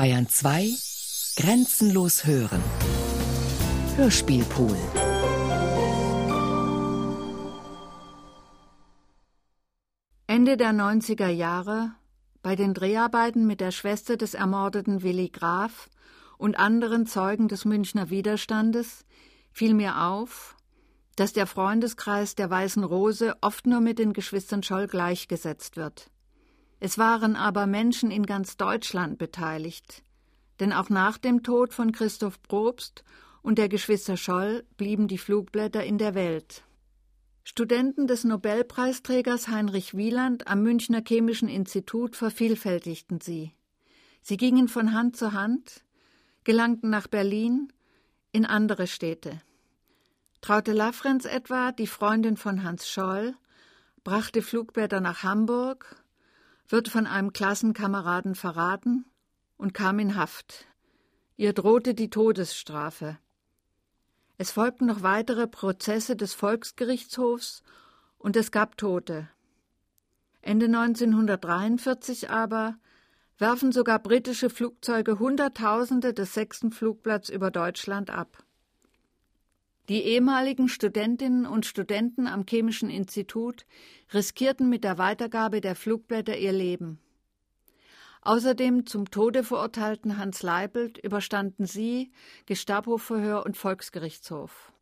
Bayern 2 Grenzenlos hören. Hörspielpool. Ende der 90er Jahre, bei den Dreharbeiten mit der Schwester des ermordeten Willi Graf und anderen Zeugen des Münchner Widerstandes, fiel mir auf, dass der Freundeskreis der Weißen Rose oft nur mit den Geschwistern Scholl gleichgesetzt wird. Es waren aber Menschen in ganz Deutschland beteiligt, denn auch nach dem Tod von Christoph Probst und der Geschwister Scholl blieben die Flugblätter in der Welt. Studenten des Nobelpreisträgers Heinrich Wieland am Münchner Chemischen Institut vervielfältigten sie. Sie gingen von Hand zu Hand, gelangten nach Berlin, in andere Städte. Traute Lafrenz etwa, die Freundin von Hans Scholl, brachte Flugblätter nach Hamburg, wird von einem Klassenkameraden verraten und kam in Haft. Ihr drohte die Todesstrafe. Es folgten noch weitere Prozesse des Volksgerichtshofs und es gab Tote. Ende 1943 aber werfen sogar britische Flugzeuge Hunderttausende des sechsten Flugblatts über Deutschland ab. Die ehemaligen Studentinnen und Studenten am Chemischen Institut riskierten mit der Weitergabe der Flugblätter ihr Leben. Außerdem zum Tode verurteilten Hans Leibelt überstanden sie Gestapo-Verhör und Volksgerichtshof.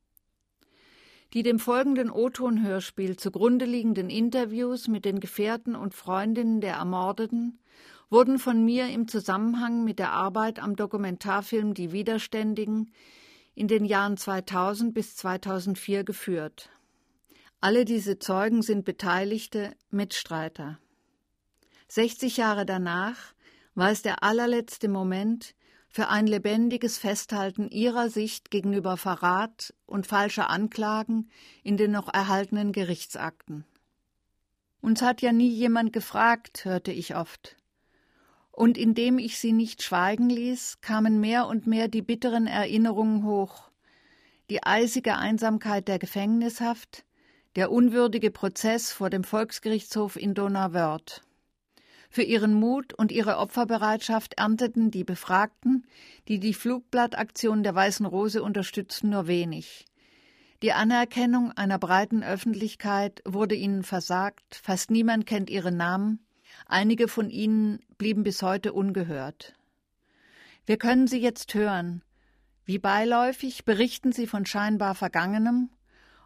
Die dem folgenden O-Ton-Hörspiel zugrunde liegenden Interviews mit den Gefährten und Freundinnen der Ermordeten wurden von mir im Zusammenhang mit der Arbeit am Dokumentarfilm Die Widerständigen in den Jahren 2000 bis 2004 geführt. Alle diese Zeugen sind beteiligte Mitstreiter. 60 Jahre danach war es der allerletzte Moment für ein lebendiges Festhalten ihrer Sicht gegenüber Verrat und falscher Anklagen in den noch erhaltenen Gerichtsakten. Uns hat ja nie jemand gefragt, hörte ich oft und indem ich sie nicht schweigen ließ, kamen mehr und mehr die bitteren Erinnerungen hoch, die eisige Einsamkeit der Gefängnishaft, der unwürdige Prozess vor dem Volksgerichtshof in Donauwörth. Für ihren Mut und ihre Opferbereitschaft ernteten die Befragten, die die Flugblattaktion der Weißen Rose unterstützten, nur wenig. Die Anerkennung einer breiten Öffentlichkeit wurde ihnen versagt, fast niemand kennt ihre Namen, Einige von ihnen blieben bis heute ungehört. Wir können sie jetzt hören. Wie beiläufig berichten sie von scheinbar Vergangenem,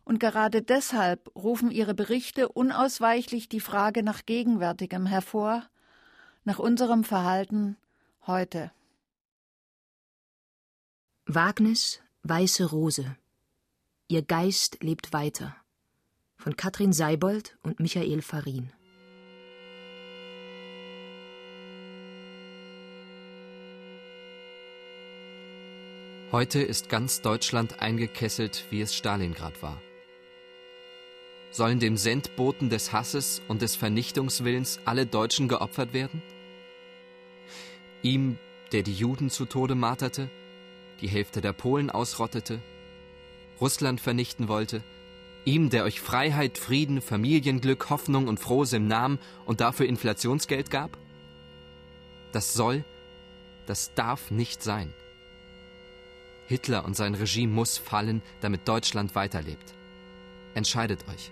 und gerade deshalb rufen ihre Berichte unausweichlich die Frage nach Gegenwärtigem hervor, nach unserem Verhalten heute. Wagnis Weiße Rose. Ihr Geist lebt weiter. Von Katrin Seibold und Michael Farin. Heute ist ganz Deutschland eingekesselt, wie es Stalingrad war. Sollen dem Sendboten des Hasses und des Vernichtungswillens alle Deutschen geopfert werden? Ihm, der die Juden zu Tode marterte, die Hälfte der Polen ausrottete, Russland vernichten wollte, ihm, der euch Freiheit, Frieden, Familienglück, Hoffnung und Frohsinn nahm und dafür Inflationsgeld gab? Das soll, das darf nicht sein. Hitler und sein Regime muss fallen, damit Deutschland weiterlebt. Entscheidet euch.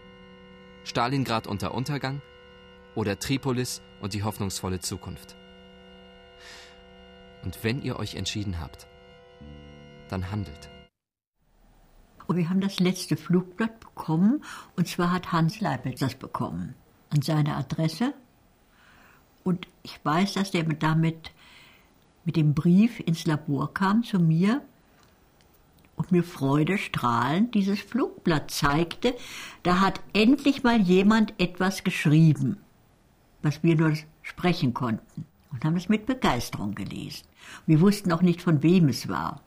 Stalingrad unter Untergang oder Tripolis und die hoffnungsvolle Zukunft. Und wenn ihr euch entschieden habt, dann handelt. Und wir haben das letzte Flugblatt bekommen, und zwar hat Hans Leibniz das bekommen, an seine Adresse. Und ich weiß, dass der damit mit dem Brief ins Labor kam zu mir und mir freudestrahlend dieses Flugblatt zeigte, da hat endlich mal jemand etwas geschrieben, was wir nur sprechen konnten und haben es mit Begeisterung gelesen. Wir wussten auch nicht, von wem es war.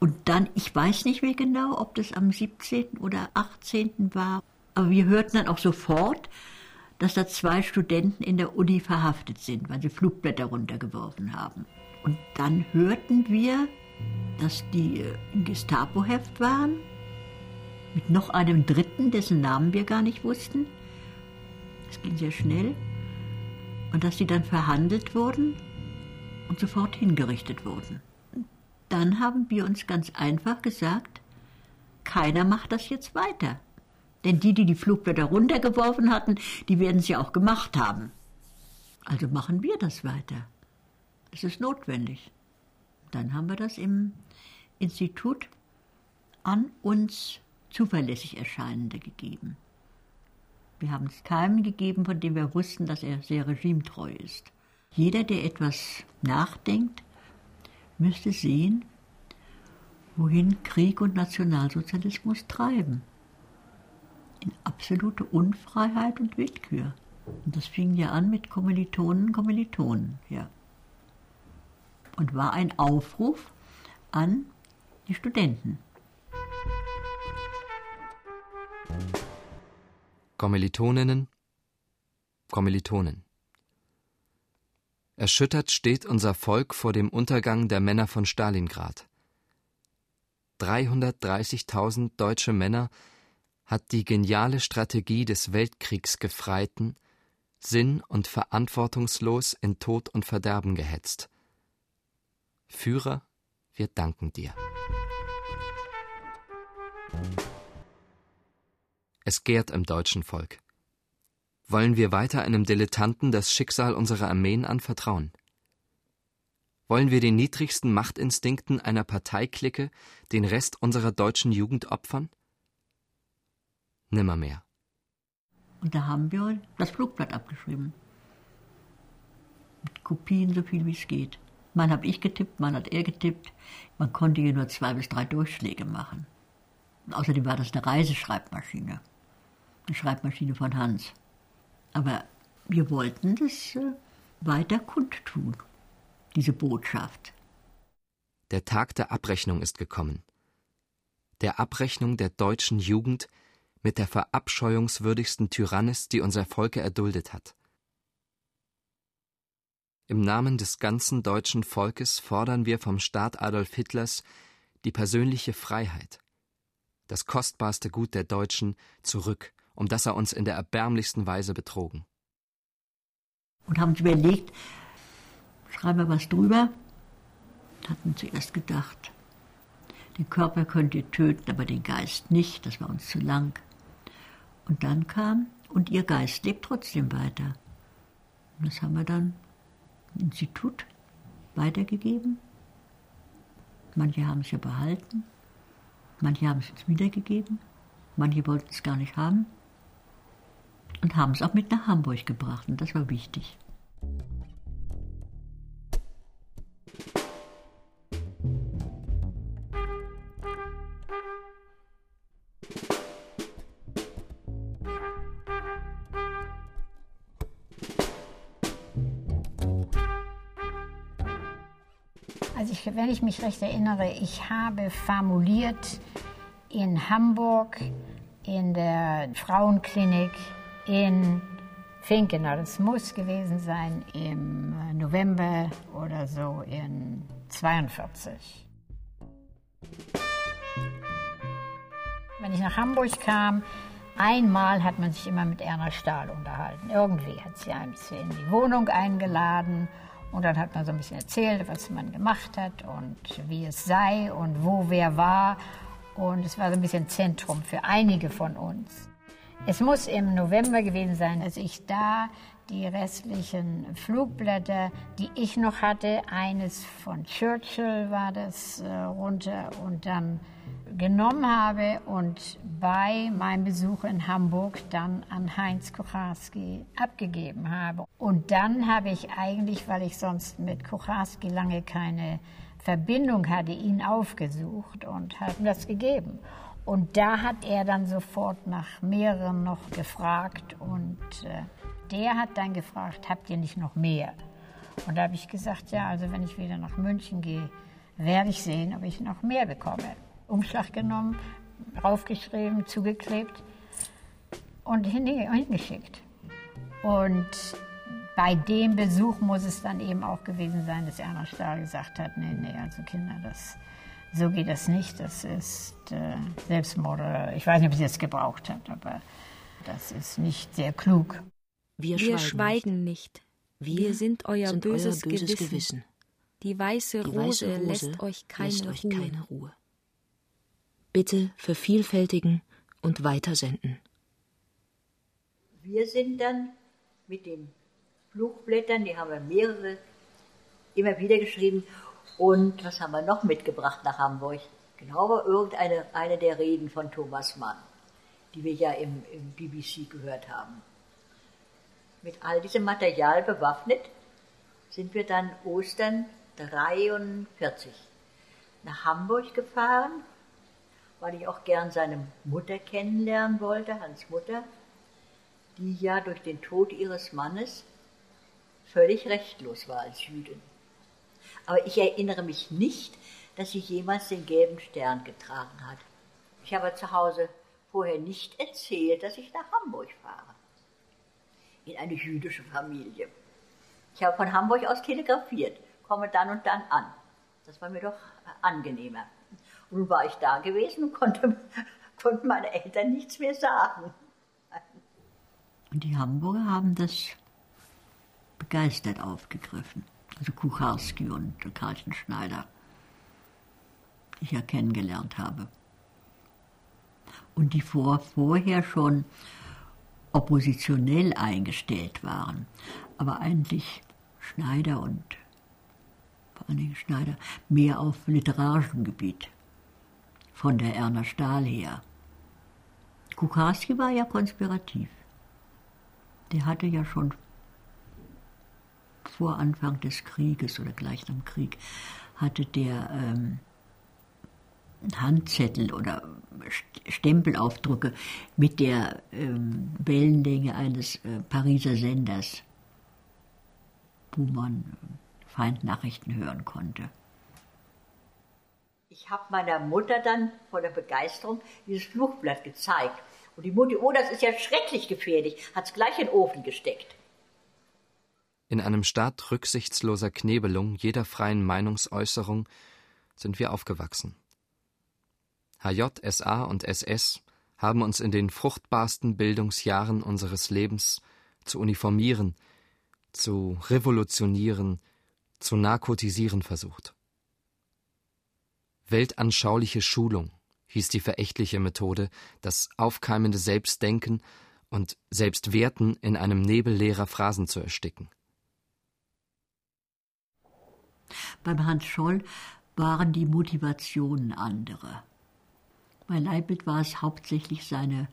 Und dann, ich weiß nicht mehr genau, ob das am 17. oder 18. war, aber wir hörten dann auch sofort, dass da zwei Studenten in der Uni verhaftet sind, weil sie Flugblätter runtergeworfen haben. Und dann hörten wir, dass die äh, im Gestapo-Heft waren, mit noch einem Dritten, dessen Namen wir gar nicht wussten. Das ging sehr schnell. Und dass sie dann verhandelt wurden und sofort hingerichtet wurden. Dann haben wir uns ganz einfach gesagt, keiner macht das jetzt weiter. Denn die, die die Flugblätter runtergeworfen hatten, die werden sie auch gemacht haben. Also machen wir das weiter. Es ist notwendig. Dann haben wir das im Institut an uns zuverlässig Erscheinende gegeben. Wir haben es keinem gegeben, von dem wir wussten, dass er sehr regimetreu ist. Jeder, der etwas nachdenkt, müsste sehen, wohin Krieg und Nationalsozialismus treiben. In absolute Unfreiheit und Willkür. Und das fing ja an mit Kommilitonen, Kommilitonen, ja. Und war ein Aufruf an die Studenten. Kommilitoninnen, Kommilitonen. Erschüttert steht unser Volk vor dem Untergang der Männer von Stalingrad. 330.000 deutsche Männer hat die geniale Strategie des Weltkriegsgefreiten sinn- und verantwortungslos in Tod und Verderben gehetzt. Führer, wir danken dir. Es gärt im deutschen Volk. Wollen wir weiter einem Dilettanten das Schicksal unserer Armeen anvertrauen? Wollen wir den niedrigsten Machtinstinkten einer Parteiklicke den Rest unserer deutschen Jugend opfern? Nimmermehr. Und da haben wir das Flugblatt abgeschrieben. Mit Kopien so viel wie es geht. Mal habe ich getippt, mal hat er getippt. Man konnte hier nur zwei bis drei Durchschläge machen. außerdem war das eine Reiseschreibmaschine. Eine Schreibmaschine von Hans. Aber wir wollten das äh, weiter kundtun diese Botschaft. Der Tag der Abrechnung ist gekommen. Der Abrechnung der deutschen Jugend mit der verabscheuungswürdigsten Tyrannis, die unser Volke erduldet hat. Im Namen des ganzen deutschen Volkes fordern wir vom Staat Adolf Hitlers die persönliche Freiheit, das kostbarste Gut der Deutschen, zurück, um das er uns in der erbärmlichsten Weise betrogen. Und haben überlegt, schreiben wir was drüber. Hatten zuerst gedacht, den Körper könnt ihr töten, aber den Geist nicht, das war uns zu lang. Und dann kam, und ihr Geist lebt trotzdem weiter. Und das haben wir dann Institut weitergegeben. Manche haben es ja behalten, manche haben es uns wiedergegeben, manche wollten es gar nicht haben und haben es auch mit nach Hamburg gebracht und das war wichtig. Wenn ich mich recht erinnere, ich habe formuliert in Hamburg, in der Frauenklinik, in Finken, das muss gewesen sein im November oder so in 42. Wenn ich nach Hamburg kam, einmal hat man sich immer mit Erna Stahl unterhalten. Irgendwie hat sie ein in die Wohnung eingeladen und dann hat man so ein bisschen erzählt, was man gemacht hat und wie es sei und wo wer war. Und es war so ein bisschen Zentrum für einige von uns. Es muss im November gewesen sein, als ich da die restlichen Flugblätter, die ich noch hatte, eines von Churchill war das äh, runter und dann genommen habe und bei meinem Besuch in Hamburg dann an Heinz Kucharski abgegeben habe. Und dann habe ich eigentlich, weil ich sonst mit Kucharski lange keine Verbindung hatte, ihn aufgesucht und habe ihm das gegeben. Und da hat er dann sofort nach mehreren noch gefragt und äh, der hat dann gefragt, habt ihr nicht noch mehr? Und da habe ich gesagt, ja, also wenn ich wieder nach München gehe, werde ich sehen, ob ich noch mehr bekomme. Umschlag genommen, raufgeschrieben, zugeklebt und hingeschickt. Und bei dem Besuch muss es dann eben auch gewesen sein, dass Erna Stahl gesagt hat, nee, nee, also Kinder, das, so geht das nicht, das ist äh, Selbstmord. Ich weiß nicht, ob sie es gebraucht hat, aber das ist nicht sehr klug. Wir, Wir schweigen, nicht. Wir, Wir, sind euer, sind böses, euer böses Gewissen. Gewissen. Die weiße Die Rose, weiße Rose lässt euch keine lässt euch Ruhe. keine Ruhe. Bitte vervielfältigen und weitersenden. Wir sind dann mit den Flugblättern, die haben wir mehrere, immer wieder geschrieben. Und was haben wir noch mitgebracht nach Hamburg? Genau, irgendeine eine der Reden von Thomas Mann, die wir ja im, im BBC gehört haben. Mit all diesem Material bewaffnet sind wir dann Ostern 43 nach Hamburg gefahren, weil ich auch gern seine Mutter kennenlernen wollte, Hans Mutter, die ja durch den Tod ihres Mannes völlig rechtlos war als Jüdin. Aber ich erinnere mich nicht, dass sie jemals den gelben Stern getragen hat. Ich habe zu Hause vorher nicht erzählt, dass ich nach Hamburg fahre. In eine jüdische Familie. Ich habe von Hamburg aus telegrafiert, komme dann und dann an. Das war mir doch angenehmer. Und nun war ich da gewesen und konnte, konnten meine Eltern nichts mehr sagen. Und die Hamburger haben das begeistert aufgegriffen. Also Kucharski und Karlchen Schneider, die ich ja kennengelernt habe. Und die vor, vorher schon oppositionell eingestellt waren. Aber eigentlich Schneider und vor allen Dingen Schneider mehr auf literarischem Gebiet. Von der Erna Stahl her. Kucharski war ja konspirativ. Der hatte ja schon vor Anfang des Krieges oder gleich nach dem Krieg, hatte der ähm, Handzettel oder Stempelaufdrucke mit der ähm, Wellenlänge eines äh, Pariser Senders, wo man äh, Feindnachrichten hören konnte. Ich habe meiner Mutter dann vor der Begeisterung dieses Flugblatt gezeigt. Und die Mutter, oh, das ist ja schrecklich gefährlich, hat es gleich in den Ofen gesteckt. In einem Staat rücksichtsloser Knebelung jeder freien Meinungsäußerung sind wir aufgewachsen. HJ, SA und SS haben uns in den fruchtbarsten Bildungsjahren unseres Lebens zu uniformieren, zu revolutionieren, zu narkotisieren versucht. Weltanschauliche Schulung hieß die verächtliche Methode, das aufkeimende Selbstdenken und Selbstwerten in einem Nebel leerer Phrasen zu ersticken. Beim Hans Scholl waren die Motivationen andere. Bei Leibniz war es hauptsächlich seine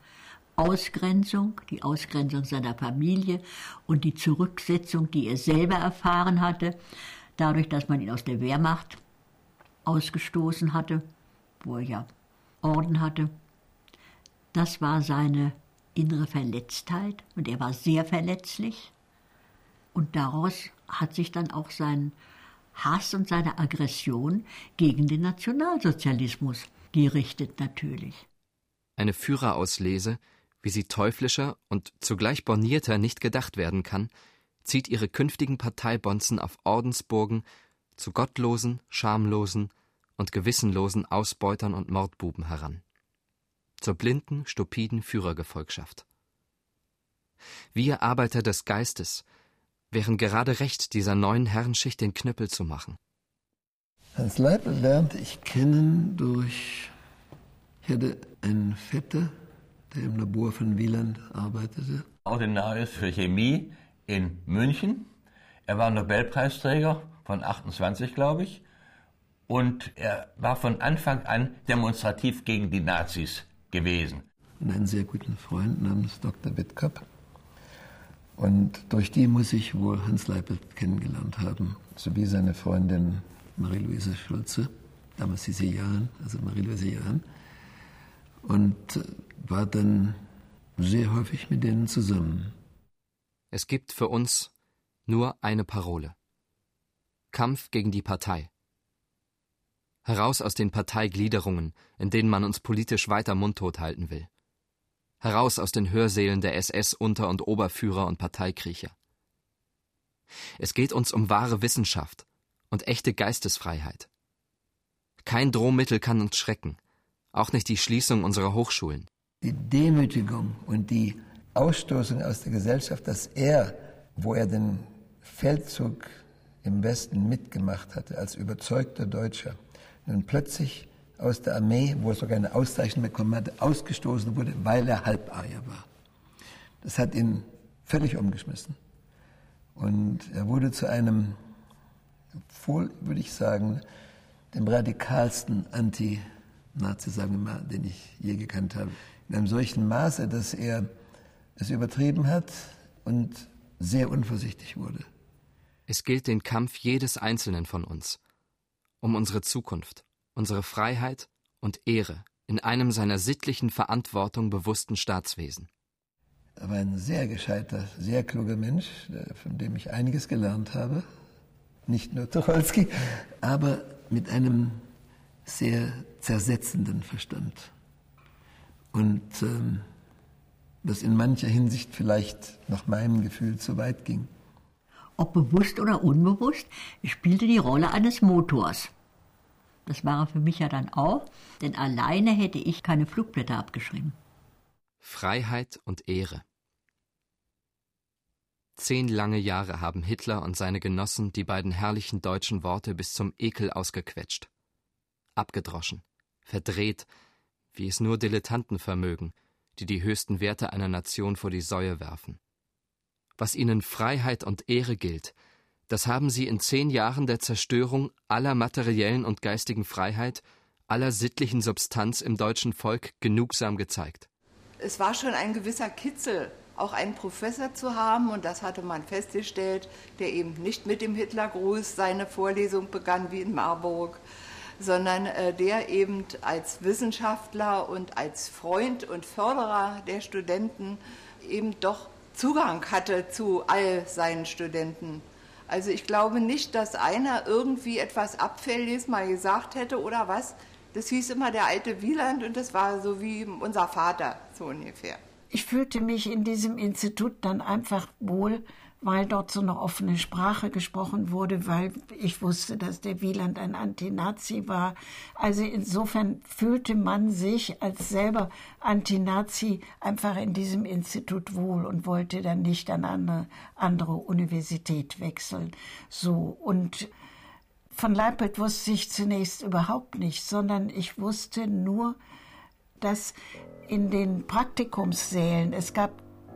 Ausgrenzung, die Ausgrenzung seiner Familie und die Zurücksetzung, die er selber erfahren hatte, dadurch, dass man ihn aus der Wehrmacht ausgestoßen hatte, wo er ja Orden hatte. Das war seine innere Verletztheit und er war sehr verletzlich. Und daraus hat sich dann auch sein Hass und seine Aggression gegen den Nationalsozialismus gerichtet natürlich. Eine Führerauslese, wie sie teuflischer und zugleich bornierter nicht gedacht werden kann, zieht ihre künftigen Parteibonzen auf Ordensburgen zu gottlosen, schamlosen und gewissenlosen Ausbeutern und Mordbuben heran. Zur blinden, stupiden Führergefolgschaft. Wir Arbeiter des Geistes wären gerade recht, dieser neuen Herrenschicht den Knüppel zu machen. Hans Leibl lernte ich kennen durch, ich hatte einen Vetter, der im Labor von Wieland arbeitete. Ordinarius für Chemie in München. Er war Nobelpreisträger von 28, glaube ich. Und er war von Anfang an demonstrativ gegen die Nazis gewesen. Und einen sehr guten Freund namens Dr. Wittkop. Und durch die muss ich wohl Hans Leipelt kennengelernt haben, sowie seine Freundin Marie-Louise Schulze, damals hieß sie Jahn, also Marie-Louise Jahn, und äh, war dann sehr häufig mit denen zusammen. Es gibt für uns nur eine Parole. Kampf gegen die Partei. Heraus aus den Parteigliederungen, in denen man uns politisch weiter mundtot halten will. Heraus aus den Hörsälen der SS-Unter- und Oberführer und Parteikriecher. Es geht uns um wahre Wissenschaft und echte Geistesfreiheit. Kein Drohmittel kann uns schrecken, auch nicht die Schließung unserer Hochschulen. Die Demütigung und die Ausstoßung aus der Gesellschaft, dass er, wo er den Feldzug im Westen mitgemacht hatte, als überzeugter Deutscher, nun plötzlich aus der Armee, wo er sogar eine Auszeichnung bekommen hatte, ausgestoßen wurde, weil er Halbarier war. Das hat ihn völlig umgeschmissen. Und er wurde zu einem, wohl würde ich sagen, dem radikalsten Anti-Nazi, sagen wir mal, den ich je gekannt habe. In einem solchen Maße, dass er es übertrieben hat und sehr unvorsichtig wurde. Es gilt den Kampf jedes Einzelnen von uns um unsere Zukunft, unsere Freiheit und Ehre in einem seiner sittlichen Verantwortung bewussten Staatswesen. Er war ein sehr gescheiter, sehr kluger Mensch, von dem ich einiges gelernt habe. Nicht nur Tucholsky, aber mit einem sehr zersetzenden Verstand. Und ähm, was in mancher Hinsicht vielleicht nach meinem Gefühl zu weit ging. Ob bewusst oder unbewusst, spielte die Rolle eines Motors. Das war er für mich ja dann auch, denn alleine hätte ich keine Flugblätter abgeschrieben. Freiheit und Ehre. Zehn lange Jahre haben Hitler und seine Genossen die beiden herrlichen deutschen Worte bis zum Ekel ausgequetscht. Abgedroschen, verdreht, wie es nur Dilettanten vermögen, die die höchsten Werte einer Nation vor die Säue werfen. Was ihnen Freiheit und Ehre gilt, das haben sie in zehn Jahren der Zerstörung aller materiellen und geistigen Freiheit, aller sittlichen Substanz im deutschen Volk genugsam gezeigt. Es war schon ein gewisser Kitzel, auch einen Professor zu haben, und das hatte man festgestellt, der eben nicht mit dem Hitlergruß seine Vorlesung begann wie in Marburg, sondern äh, der eben als Wissenschaftler und als Freund und Förderer der Studenten eben doch Zugang hatte zu all seinen Studenten. Also ich glaube nicht, dass einer irgendwie etwas Abfälliges mal gesagt hätte oder was. Das hieß immer der alte Wieland und das war so wie unser Vater, so ungefähr. Ich fühlte mich in diesem Institut dann einfach wohl, weil dort so eine offene Sprache gesprochen wurde, weil ich wusste, dass der Wieland ein Antinazi war. Also insofern fühlte man sich als selber Antinazi einfach in diesem Institut wohl und wollte dann nicht an eine andere Universität wechseln. So und von Leipold wusste ich zunächst überhaupt nicht, sondern ich wusste nur, dass in den Praktikumssälen, es gab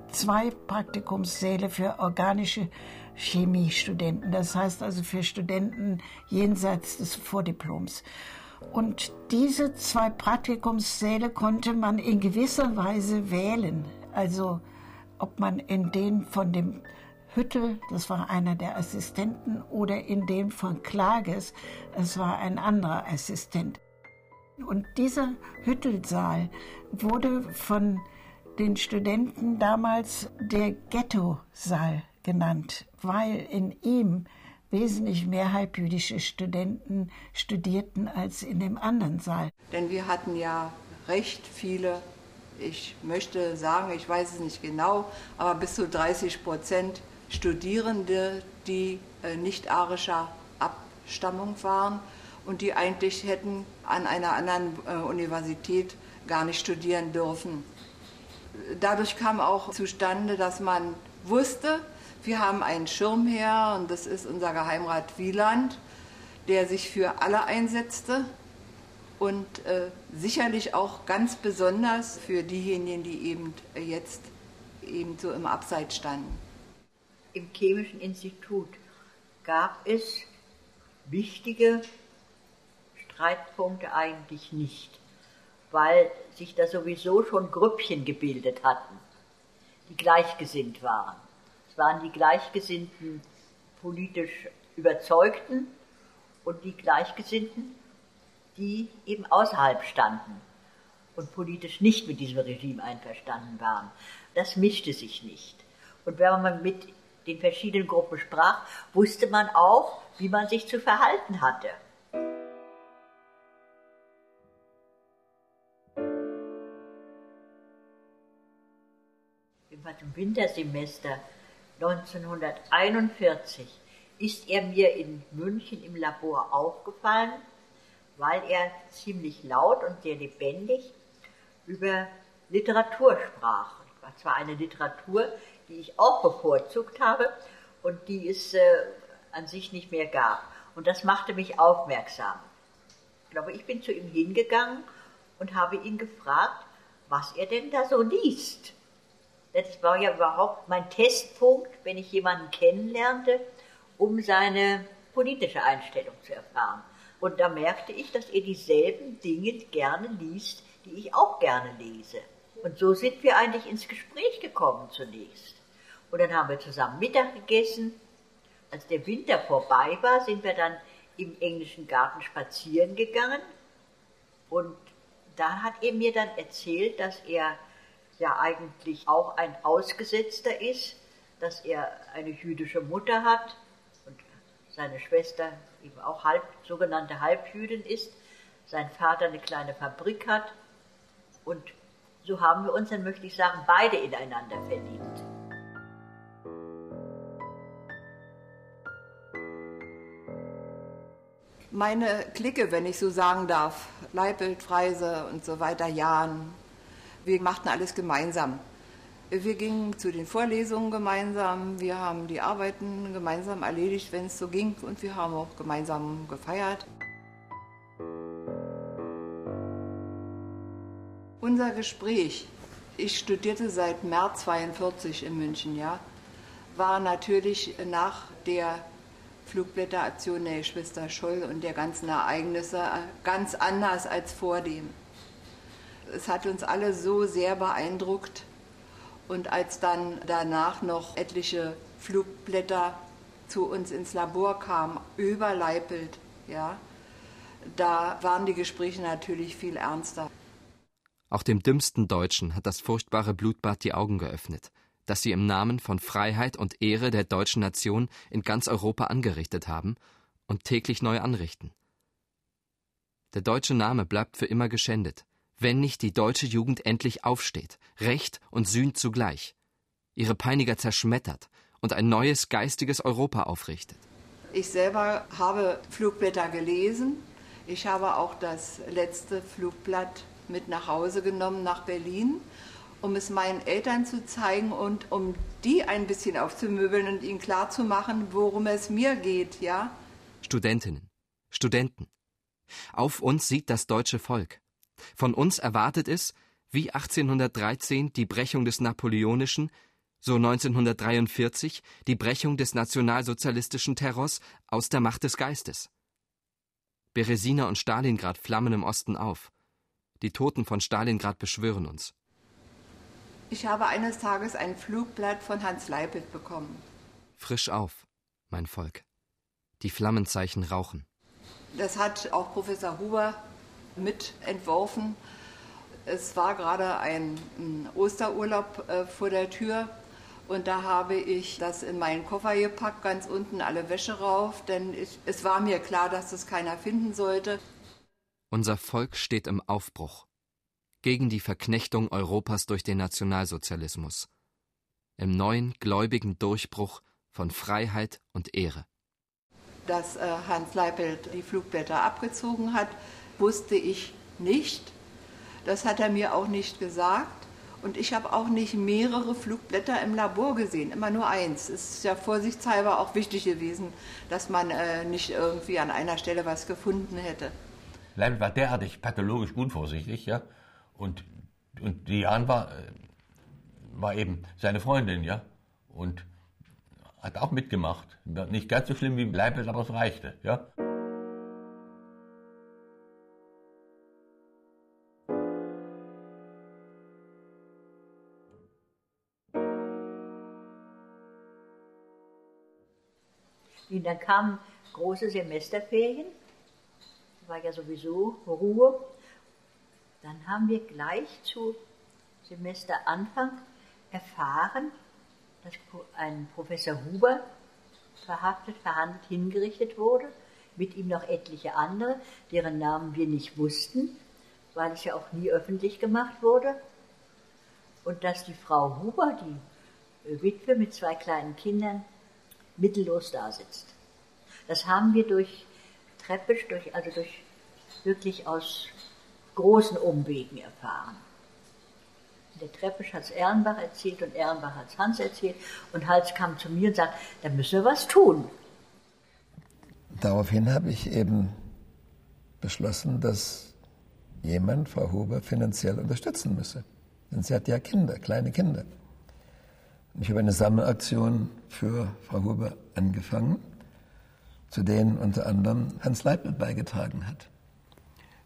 zwei Praktikumssäle für organische Chemiestudenten. Das heißt also für Studenten jenseits des Vordiploms. Und diese zwei Praktikumssäle konnte man in gewisser Weise wählen. Also ob man in den von dem Hüttel, das war einer der Assistenten, oder in den von Klages, das war ein anderer Assistent. Und dieser Hüttelsaal wurde von den Studenten damals der Ghetto-Saal genannt, weil in ihm wesentlich mehr halbjüdische Studenten studierten als in dem anderen Saal. Denn wir hatten ja recht viele, ich möchte sagen, ich weiß es nicht genau, aber bis zu 30 Prozent Studierende, die äh, nicht arischer Abstammung waren und die eigentlich hätten an einer anderen äh, Universität gar nicht studieren dürfen dadurch kam auch zustande, dass man wusste, wir haben einen Schirmherr und das ist unser Geheimrat Wieland, der sich für alle einsetzte und äh, sicherlich auch ganz besonders für diejenigen, die eben jetzt eben so im Abseits standen. Im Chemischen Institut gab es wichtige Streitpunkte eigentlich nicht weil sich da sowieso schon Grüppchen gebildet hatten, die gleichgesinnt waren. Es waren die gleichgesinnten politisch Überzeugten und die Gleichgesinnten, die eben außerhalb standen und politisch nicht mit diesem Regime einverstanden waren. Das mischte sich nicht. Und wenn man mit den verschiedenen Gruppen sprach, wusste man auch, wie man sich zu verhalten hatte. Im Wintersemester 1941 ist er mir in München im Labor aufgefallen, weil er ziemlich laut und sehr lebendig über Literatur sprach. Das war eine Literatur, die ich auch bevorzugt habe und die es äh, an sich nicht mehr gab. Und das machte mich aufmerksam. Ich glaube, ich bin zu ihm hingegangen und habe ihn gefragt, was er denn da so liest. Das war ja überhaupt mein Testpunkt, wenn ich jemanden kennenlernte, um seine politische Einstellung zu erfahren. Und da merkte ich, dass er dieselben Dinge gerne liest, die ich auch gerne lese. Und so sind wir eigentlich ins Gespräch gekommen zunächst. Und dann haben wir zusammen Mittag gegessen. Als der Winter vorbei war, sind wir dann im englischen Garten spazieren gegangen. Und da hat er mir dann erzählt, dass er ja eigentlich auch ein Ausgesetzter ist, dass er eine jüdische Mutter hat und seine Schwester eben auch halb, sogenannte Halbjüdin ist, sein Vater eine kleine Fabrik hat und so haben wir uns dann, möchte ich sagen, beide ineinander verliebt. Meine Clique, wenn ich so sagen darf, Leipelt, Freise und so weiter, Jan, wir machten alles gemeinsam. Wir gingen zu den Vorlesungen gemeinsam, wir haben die Arbeiten gemeinsam erledigt, wenn es so ging, und wir haben auch gemeinsam gefeiert. Unser Gespräch, ich studierte seit März 42 in München, ja, war natürlich nach der Flugblätteraktion der Geschwister Scholl und der ganzen Ereignisse ganz anders als vor dem. Es hat uns alle so sehr beeindruckt. Und als dann danach noch etliche Flugblätter zu uns ins Labor kamen, über Leipelt, ja, da waren die Gespräche natürlich viel ernster. Auch dem dümmsten Deutschen hat das furchtbare Blutbad die Augen geöffnet, das sie im Namen von Freiheit und Ehre der deutschen Nation in ganz Europa angerichtet haben und täglich neu anrichten. Der deutsche Name bleibt für immer geschändet, wenn nicht die deutsche Jugend endlich aufsteht, Recht und Sühn zugleich, ihre Peiniger zerschmettert und ein neues geistiges Europa aufrichtet. Ich selber habe Flugblätter gelesen. Ich habe auch das letzte Flugblatt mit nach Hause genommen nach Berlin, um es meinen Eltern zu zeigen und um die ein bisschen aufzumöbeln und ihnen klarzumachen, worum es mir geht, ja? Studentinnen, Studenten. Auf uns sieht das deutsche Volk. Von uns erwartet es, wie 1813 die Brechung des Napoleonischen, so 1943 die Brechung des nationalsozialistischen Terrors aus der Macht des Geistes. Beresina und Stalingrad flammen im Osten auf. Die Toten von Stalingrad beschwören uns. Ich habe eines Tages ein Flugblatt von Hans Leipelt bekommen. Frisch auf, mein Volk. Die Flammenzeichen rauchen. Das hat auch Professor Huber mitentworfen. Es war gerade ein, Osterurlaub äh, vor der Tür und da habe ich das in meinen Koffer gepackt, ganz unten alle Wäsche rauf, denn ich, es war mir klar, dass das keiner finden sollte. Unser Volk steht im Aufbruch gegen die Verknechtung Europas durch den Nationalsozialismus, im neuen gläubigen Durchbruch von Freiheit und Ehre. Dass äh, Hans Leipelt die Flugblätter abgezogen hat, wusste ich nicht. Das hat er mir auch nicht gesagt. Und ich habe auch nicht mehrere Flugblätter im Labor gesehen, immer nur eins. Es ist ja vorsichtshalber auch wichtig gewesen, dass man äh, nicht irgendwie an einer Stelle was gefunden hätte. Leibniz war derartig pathologisch unvorsichtig, ja. Und, und Diane war, äh, war eben seine Freundin, ja. Und hat auch mitgemacht. Nicht ganz so schlimm wie Leibniz, aber es reichte, ja. Und dann kamen große Semesterferien, war ja sowieso Ruhe. Dann haben wir gleich zu Semesteranfang erfahren, dass ein Professor Huber verhaftet, verhandelt, hingerichtet wurde, mit ihm noch etliche andere, deren Namen wir nicht wussten, weil es ja auch nie öffentlich gemacht wurde. Und dass die Frau Huber, die Witwe mit zwei kleinen Kindern, mittellos dasitzt. Das haben wir durch Treppisch, durch, also durch wirklich aus großen Umwegen erfahren. Der Treppisch hat es Ehrenbach erzählt und Ehrenbach hat es Hans erzählt und Hans kam zu mir und sagte, da müssen wir was tun. Daraufhin habe ich eben beschlossen, dass jemand Frau Huber finanziell unterstützen müsse. Denn sie hat ja Kinder, kleine Kinder. Ich habe eine Sammelaktion für Frau Huber angefangen, zu denen unter anderem Hans Leibniz beigetragen hat,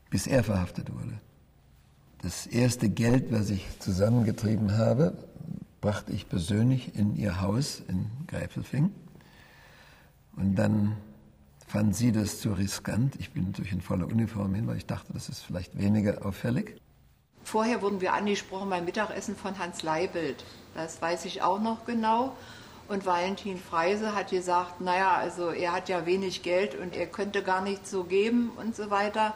bis er verhaftet wurde. Das erste Geld, was ich zusammengetrieben habe, brachte ich persönlich in ihr Haus in Greifelfing. Und dann fand sie das zu riskant. Ich bin natürlich in voller Uniform hin, weil ich dachte, das ist vielleicht weniger auffällig. Vorher wurden wir angesprochen beim Mittagessen von Hans Leibelt. Das weiß ich auch noch genau. Und Valentin Freise hat gesagt, naja, also er hat ja wenig Geld und er könnte gar nichts so geben und so weiter.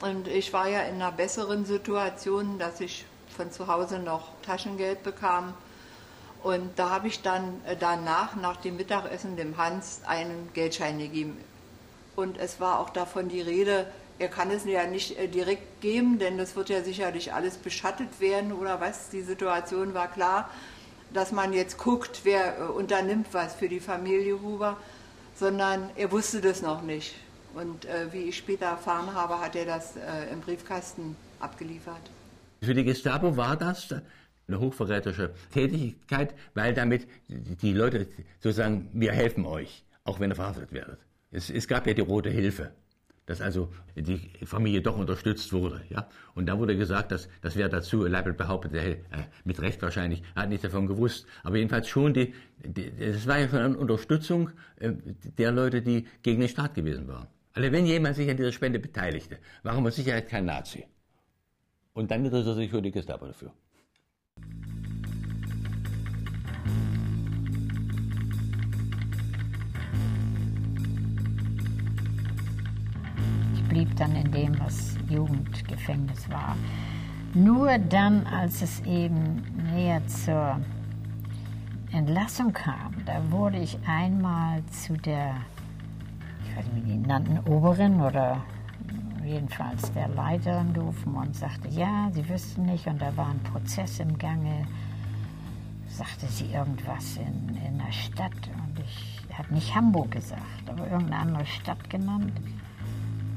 Und ich war ja in einer besseren Situation, dass ich von zu Hause noch Taschengeld bekam. Und da habe ich dann äh, danach, nach dem Mittagessen, dem Hans einen Geldschein gegeben. Und es war auch davon die Rede, er kann es ja nicht äh, direkt geben, denn das wird ja sicherlich alles beschattet werden oder was. Die Situation war klar, dass man jetzt guckt, wer äh, unternimmt was für die Familie Huber, sondern er wusste das noch nicht. Und äh, wie ich später erfahren habe, hat er das im Briefkasten abgeliefert. Für die Gestapo war das eine hochverräterische Tätigkeit, weil damit die Leute sozusagen, wir helfen euch, auch wenn ihr verhaftet werdet. Es, es gab ja die Rote Hilfe dass also die Familie doch unterstützt wurde. Ja? Und da wurde gesagt, dass das wäre dazu, Leibel behauptet, äh, mit Recht wahrscheinlich, er hat nichts davon gewusst. Aber jedenfalls schon, die, die, das war ja schon eine Unterstützung äh, der Leute, die gegen den Staat gewesen waren. Also wenn jemand sich an dieser Spende beteiligte, war er mit Sicherheit kein Nazi. Und dann interessiert er sich für die Gestapo dafür. Blieb dann in dem, was Jugendgefängnis war. Nur dann, als es eben näher zur Entlassung kam, da wurde ich einmal zu der, ich weiß nicht, wie die nannten, Oberin oder jedenfalls der Leiterin gerufen und sagte, ja, sie wüssten nicht und da war ein Prozess im Gange. Sagte sie irgendwas in, in der Stadt und ich habe nicht Hamburg gesagt, aber irgendeine andere Stadt genannt.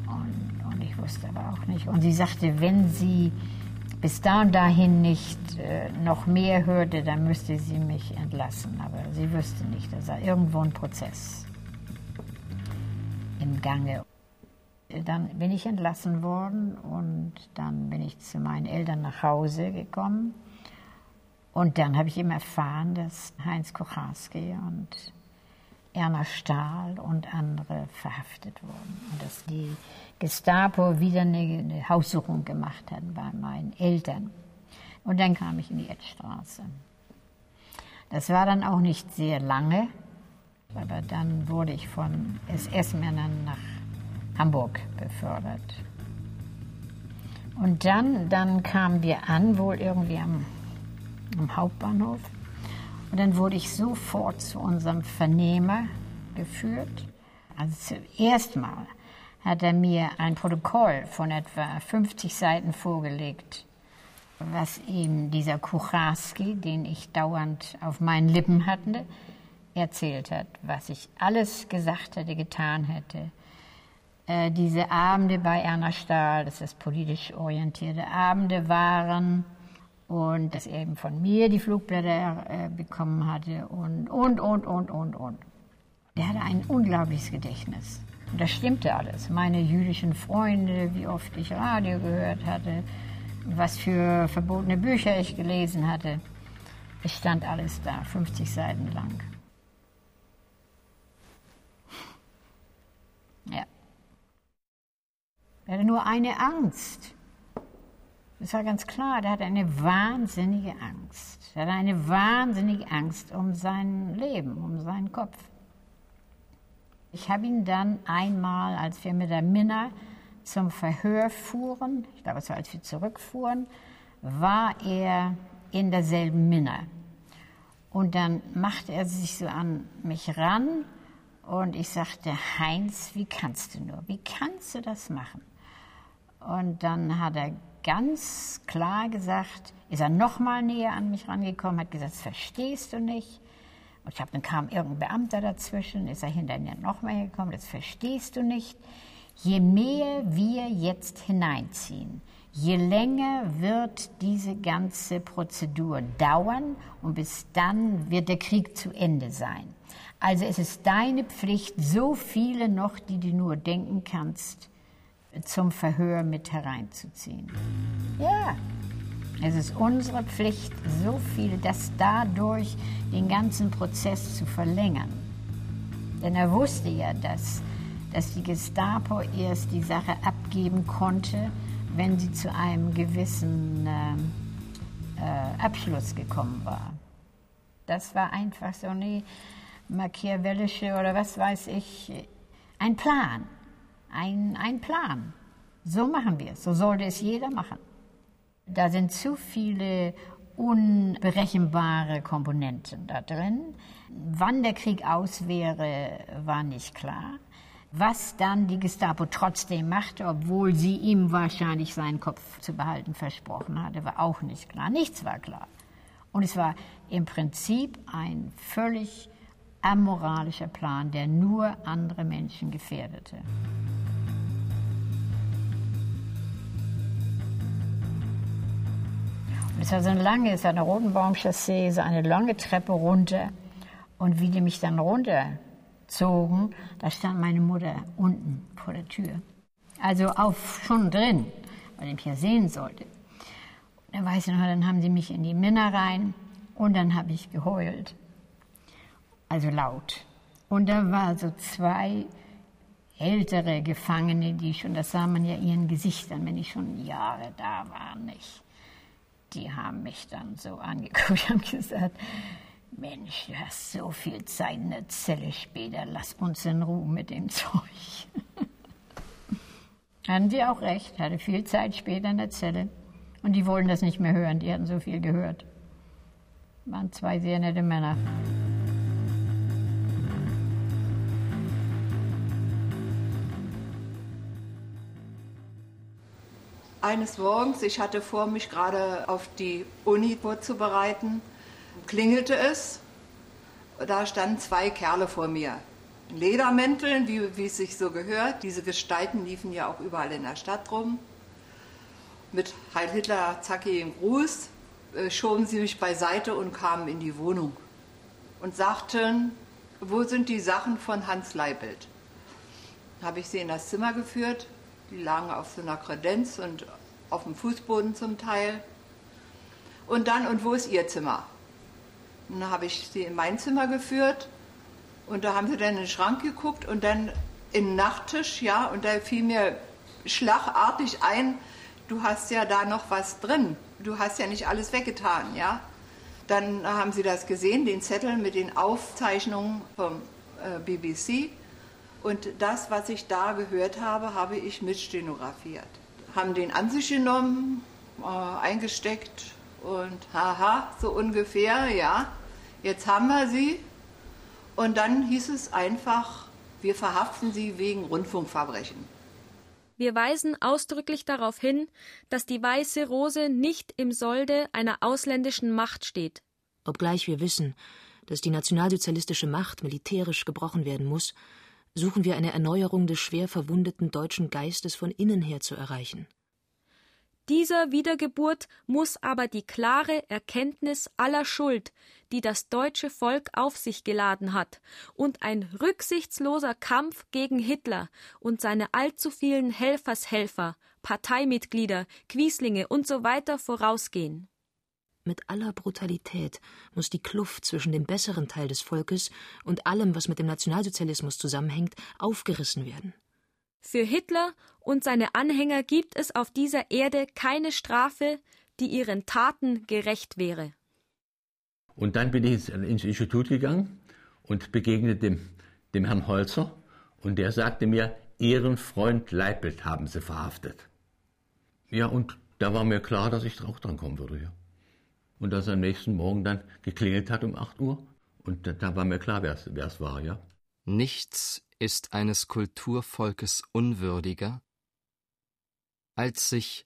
Und, und ich wusste aber auch nicht. Und sie sagte, wenn sie bis da und dahin nicht äh, noch mehr hörte, dann müsste sie mich entlassen. Aber sie wüsste nicht, da sei irgendwo ein Prozess im Gange. Dann bin ich entlassen worden und dann bin ich zu meinen Eltern nach Hause gekommen. Und dann habe ich eben erfahren, dass Heinz Kocharski und Erna Stahl und andere verhaftet wurden. Und dass die Gestapo wieder eine, eine Haussuchung gemacht hat bei meinen Eltern. Und dann kam ich in die Edstraße. Das war dann auch nicht sehr lange, aber dann wurde ich von SS-Männern nach Hamburg befördert. Und dann, dann kamen wir an, wohl irgendwie am, am Hauptbahnhof. Und dann wurde ich sofort zu unserem Vernehmer geführt. Also zuerst mal hat er mir ein Protokoll von etwa 50 Seiten vorgelegt, was ihm dieser Kucharski, den ich dauernd auf meinen Lippen hatte, erzählt hat, was ich alles gesagt hätte, getan hätte. Äh, diese Abende bei Erna Stahl, dass es politisch orientierte Abende waren, und dass er eben von mir die Flugblätter äh, bekommen hatte und, und, und, und, und, und. Der hatte ein unglaubliches Gedächtnis. Und das stimmte alles. Meine jüdischen Freunde, wie oft ich Radio gehört hatte, was für verbotene Bücher ich gelesen hatte. Es stand alles da, 50 Seiten lang. Ja. Er hatte nur eine Angst. Das war ganz klar, der hatte eine wahnsinnige Angst. Er hatte eine wahnsinnige Angst um sein Leben, um seinen Kopf. Ich habe ihn dann einmal, als wir mit der Minna zum Verhör fuhren, ich glaube, es war, als wir zurückfuhren, war er in derselben Minna. Und dann machte er sich so an mich ran und ich sagte, Heinz, wie kannst du nur? Wie kannst du das machen? Und dann hat er ganz klar gesagt, ist er noch mal näher an mich rangekommen, hat gesagt, das verstehst du nicht. Und ich hab, dann kam irgendein Beamter dazwischen, ist er hinterher nochmal gekommen, das verstehst du nicht. Je mehr wir jetzt hineinziehen, je länger wird diese ganze Prozedur dauern und bis dann wird der Krieg zu Ende sein. Also es ist deine Pflicht, so viele noch, die du nur denken kannst, zum Verhör mit hereinzuziehen. Ja, es ist unsere Pflicht, so viele, das dadurch den ganzen Prozess zu verlängern. Denn er wusste ja, dass, dass die Gestapo erst die Sache abgeben konnte, wenn sie zu einem gewissen äh, äh, Abschluss gekommen war. Das war einfach so eine machiavellische oder was weiß ich, ein Plan. Ein, ein Plan. So machen wir es. So sollte es jeder machen. Da sind zu viele unberechenbare Komponenten da drin. Wann der Krieg aus wäre, war nicht klar. Was dann die Gestapo trotzdem machte, obwohl sie ihm wahrscheinlich seinen Kopf zu behalten versprochen hatte, war auch nicht klar. Nichts war klar. Und es war im Prinzip ein völlig amoralischer Plan, der nur andere Menschen gefährdete. Es war so eine lange, es war eine Rotenbaumchaussee, so eine lange Treppe runter. Und wie die mich dann runterzogen, da stand meine Mutter unten vor der Tür. Also auf, schon drin, weil ich mich ja sehen sollte. Und dann weiß ich noch, dann haben sie mich in die Männer rein und dann habe ich geheult also laut. Und da waren so zwei ältere Gefangene, die schon, das sah man ja ihren Gesichtern, wenn ich schon Jahre da war, nicht. Die haben mich dann so angeguckt und gesagt, Mensch, du hast so viel Zeit in der Zelle später, lass uns in Ruhe mit dem Zeug. hatten sie auch recht, hatte viel Zeit später in der Zelle. Und die wollten das nicht mehr hören, die hatten so viel gehört. Waren zwei sehr nette Männer. Eines Morgens, ich hatte vor, mich gerade auf die Uni vorzubereiten, klingelte es. Da standen zwei Kerle vor mir. Ledermänteln, wie, wie es sich so gehört. Diese Gestalten liefen ja auch überall in der Stadt rum. Mit Heil Hitler, zackigen Gruß äh, schoben sie mich beiseite und kamen in die Wohnung und sagten, wo sind die Sachen von Hans Leibelt? Habe ich sie in das Zimmer geführt, die lagen auf so einer Kredenz und auf dem Fußboden zum Teil. Und dann, und wo ist Ihr Zimmer? Und dann habe ich sie in mein Zimmer geführt und da haben sie dann in den Schrank geguckt und dann in den Nachttisch, ja, und da fiel mir schlagartig ein, du hast ja da noch was drin. Du hast ja nicht alles weggetan, ja. Dann haben sie das gesehen, den Zettel mit den Aufzeichnungen vom äh, BBC. Und das, was ich da gehört habe, habe ich mitstenografiert. Haben den an sich genommen, äh, eingesteckt und haha, so ungefähr, ja, jetzt haben wir sie. Und dann hieß es einfach, wir verhaften sie wegen Rundfunkverbrechen. Wir weisen ausdrücklich darauf hin, dass die Weiße Rose nicht im Solde einer ausländischen Macht steht. Obgleich wir wissen, dass die nationalsozialistische Macht militärisch gebrochen werden muss, suchen wir eine Erneuerung des schwer verwundeten deutschen Geistes von innen her zu erreichen. Dieser Wiedergeburt muss aber die klare Erkenntnis aller Schuld, die das deutsche Volk auf sich geladen hat, und ein rücksichtsloser Kampf gegen Hitler und seine allzu vielen Helfershelfer, Parteimitglieder, Quieslinge und so vorausgehen. Mit aller Brutalität muss die Kluft zwischen dem besseren Teil des Volkes und allem, was mit dem Nationalsozialismus zusammenhängt, aufgerissen werden. Für Hitler und seine Anhänger gibt es auf dieser Erde keine Strafe, die ihren Taten gerecht wäre. Und dann bin ich ins Institut gegangen und begegnete dem, dem Herrn Holzer und der sagte mir, Ihren Freund Leipelt haben Sie verhaftet. Ja, und da war mir klar, dass ich auch dran kommen würde. Ja und dass er am nächsten Morgen dann geklingelt hat um 8 Uhr. Und da, da war mir klar, wer es war, ja. Nichts ist eines Kulturvolkes unwürdiger, als sich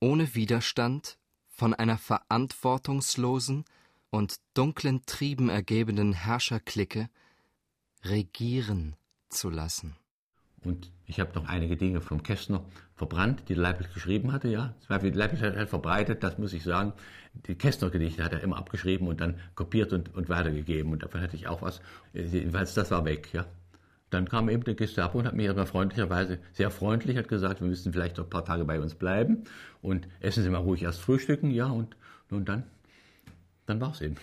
ohne Widerstand von einer verantwortungslosen und dunklen Trieben ergebenen Herrscherklicke regieren zu lassen. Und ich habe noch einige Dinge vom Kästner verbrannt, die Leibniz geschrieben hatte, ja. Leibniz hat halt verbreitet, das muss ich sagen. Die Kästner-Gedichte hat er immer abgeschrieben und dann kopiert und, und weitergegeben. Und davon hatte ich auch was. Jedenfalls, das war weg, ja. Dann kam eben der Gestapo und hat mir aber freundlicherweise, sehr freundlich, hat gesagt, wir müssen vielleicht noch ein paar Tage bei uns bleiben und essen Sie mal ruhig erst frühstücken, ja. Und nun dann, dann war's eben.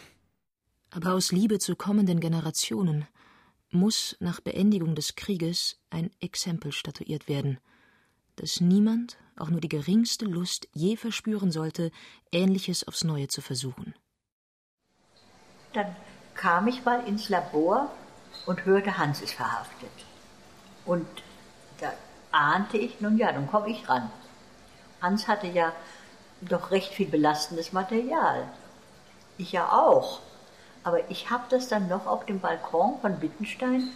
Aber aus Liebe zu kommenden Generationen muss nach Beendigung des Krieges ein Exempel statuiert werden, dass niemand auch nur die geringste Lust je verspüren sollte, Ähnliches aufs Neue zu versuchen. Dann kam ich mal ins Labor und hörte, Hans ist verhaftet. Und da ahnte ich, nun ja, dann komme ich ran. Hans hatte ja doch recht viel belastendes Material. Ich ja auch. Aber ich habe das dann noch auf dem Balkon von Wittenstein,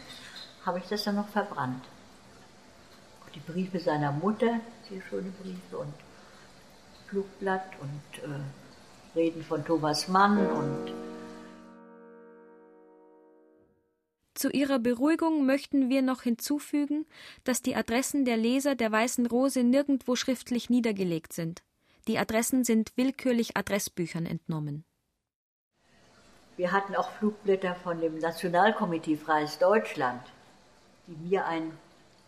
habe ich das dann noch verbrannt. Die Briefe seiner Mutter, sehr schöne Briefe und Flugblatt und äh, Reden von Thomas Mann und Zu ihrer Beruhigung möchten wir noch hinzufügen, dass die Adressen der Leser der Weißen Rose nirgendwo schriftlich niedergelegt sind. Die Adressen sind willkürlich Adressbüchern entnommen. Wir hatten auch Flugblätter von dem Nationalkomitee Freies Deutschland, die mir ein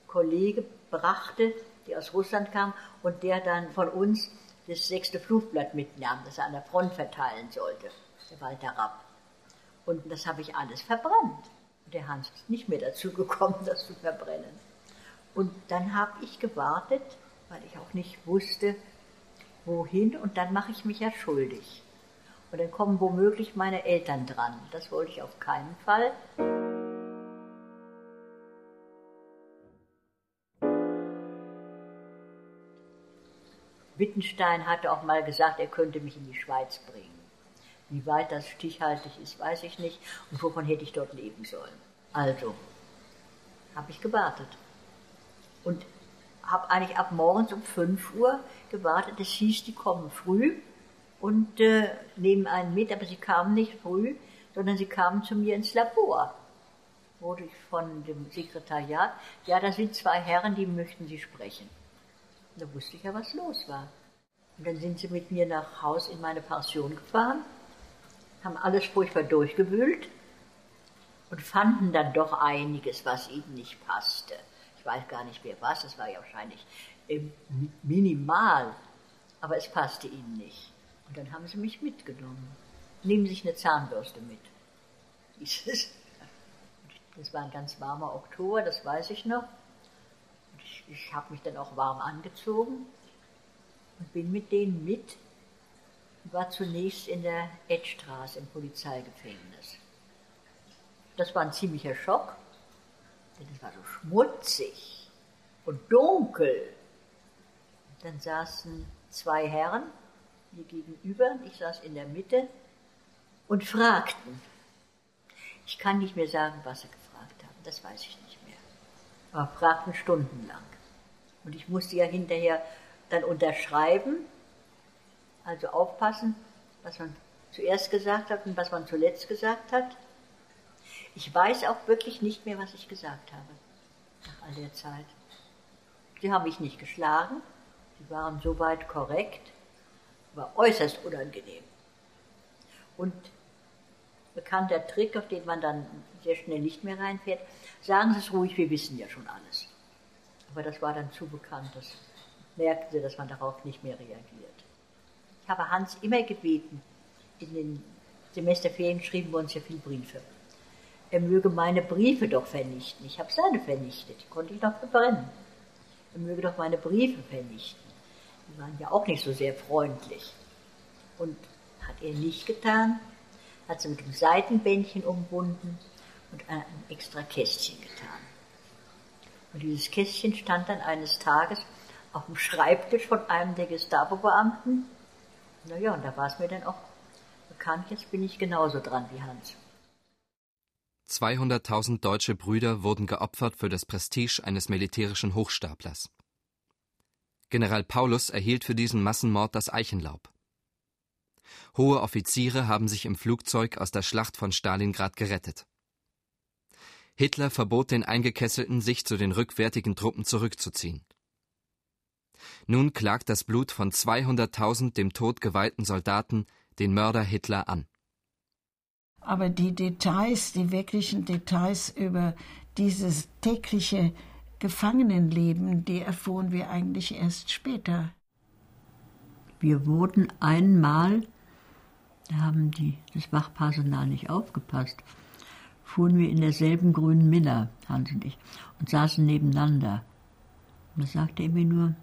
Kollege brachte, der aus Russland kam und der dann von uns das sechste Flugblatt mitnahm, das er an der Front verteilen sollte, der Walter Rapp. Und das habe ich alles verbrannt. Und der Hans ist nicht mehr dazu gekommen, das zu verbrennen. Und dann habe ich gewartet, weil ich auch nicht wusste, wohin, und dann mache ich mich ja schuldig. Und dann kommen womöglich meine Eltern dran. Das wollte ich auf keinen Fall. Wittenstein hatte auch mal gesagt, er könnte mich in die Schweiz bringen. Wie weit das stichhaltig ist, weiß ich nicht. Und wovon hätte ich dort leben sollen? Also, habe ich gewartet. Und habe eigentlich ab morgens um 5 Uhr gewartet. Es hieß, die kommen früh und äh, nehmen einen mit, aber sie kamen nicht früh, sondern sie kamen zu mir ins Labor. Wurde ich von dem Sekretariat, ja, da sind zwei Herren, die möchten Sie sprechen. Da wusste ich ja, was los war. Und dann sind sie mit mir nach Haus in meine Pension gefahren, haben alles furchtbar durchgewühlt und fanden dann doch einiges, was ihnen nicht passte. Ich weiß gar nicht mehr was, das war ja wahrscheinlich minimal, aber es passte ihnen nicht. Und dann haben sie mich mitgenommen. Nehmen Sie sich eine Zahnbürste mit. Dieses. Das war ein ganz warmer Oktober, das weiß ich noch. Ich, habe mich dann auch warm angezogen und bin mit denen mit und war zunächst in der Edstraße im Polizeigefängnis. Das war ein ziemlicher Schock, denn es war so schmutzig und dunkel. Und dann saßen zwei Herren mir gegenüber, ich saß in der Mitte, und fragten. Ich kann nicht mehr sagen, was sie gefragt haben, das weiß ich nicht mehr. Aber fragten stundenlang. Und ich musste ja hinterher dann unterschreiben, also aufpassen, was man zuerst gesagt hat und was man zuletzt gesagt hat. Ich weiß auch wirklich nicht mehr, was ich gesagt habe, nach all der Zeit. Sie haben mich nicht geschlagen, sie waren soweit korrekt, war äußerst unangenehm. Und bekannter Trick, auf den man dann sehr schnell nicht mehr reinfährt, sagen Sie es ruhig, wir wissen ja schon alles. Aber das war dann zu bekannt, das merkten Sie, dass man darauf nicht mehr reagiert. Ich habe Hans immer gebeten, in den Semesterferien schrieben wir uns ja viele Briefe. Er möge meine Briefe doch vernichten. Ich habe seine vernichtet, die konnte ich noch verbrennen. Er möge doch meine Briefe vernichten. Die waren ja auch nicht so sehr freundlich. Und hat er nicht getan, hat sie mit dem Seitenbändchen umbunden und ein extra Kästchen getan. Und dieses Kästchen stand dann eines Tages auf dem Schreibtisch von einem der Gestapo-Beamten. Naja, und da war es mir dann auch bekannt, jetzt bin ich genauso dran wie Hans. 200.000 deutsche Brüder wurden geopfert für das Prestige eines militärischen Hochstaplers. General Paulus erhielt für diesen Massenmord das Eichenlaub. Hohe Offiziere haben sich im Flugzeug aus der Schlacht von Stalingrad gerettet. Hitler verbot den Eingekesselten, sich zu den rückwärtigen Truppen zurückzuziehen. Nun klagt das Blut von 200.000 dem Tod geweihten Soldaten den Mörder Hitler an. Aber die Details, die wirklichen Details über dieses tägliche Gefangenenleben, die erfuhren wir eigentlich erst später. Wir wurden einmal, da haben die, das Wachpersonal nicht aufgepasst, fuhren wir in derselben grünen Miller, Hans und ich, und saßen nebeneinander. Und da sagte er mir nur,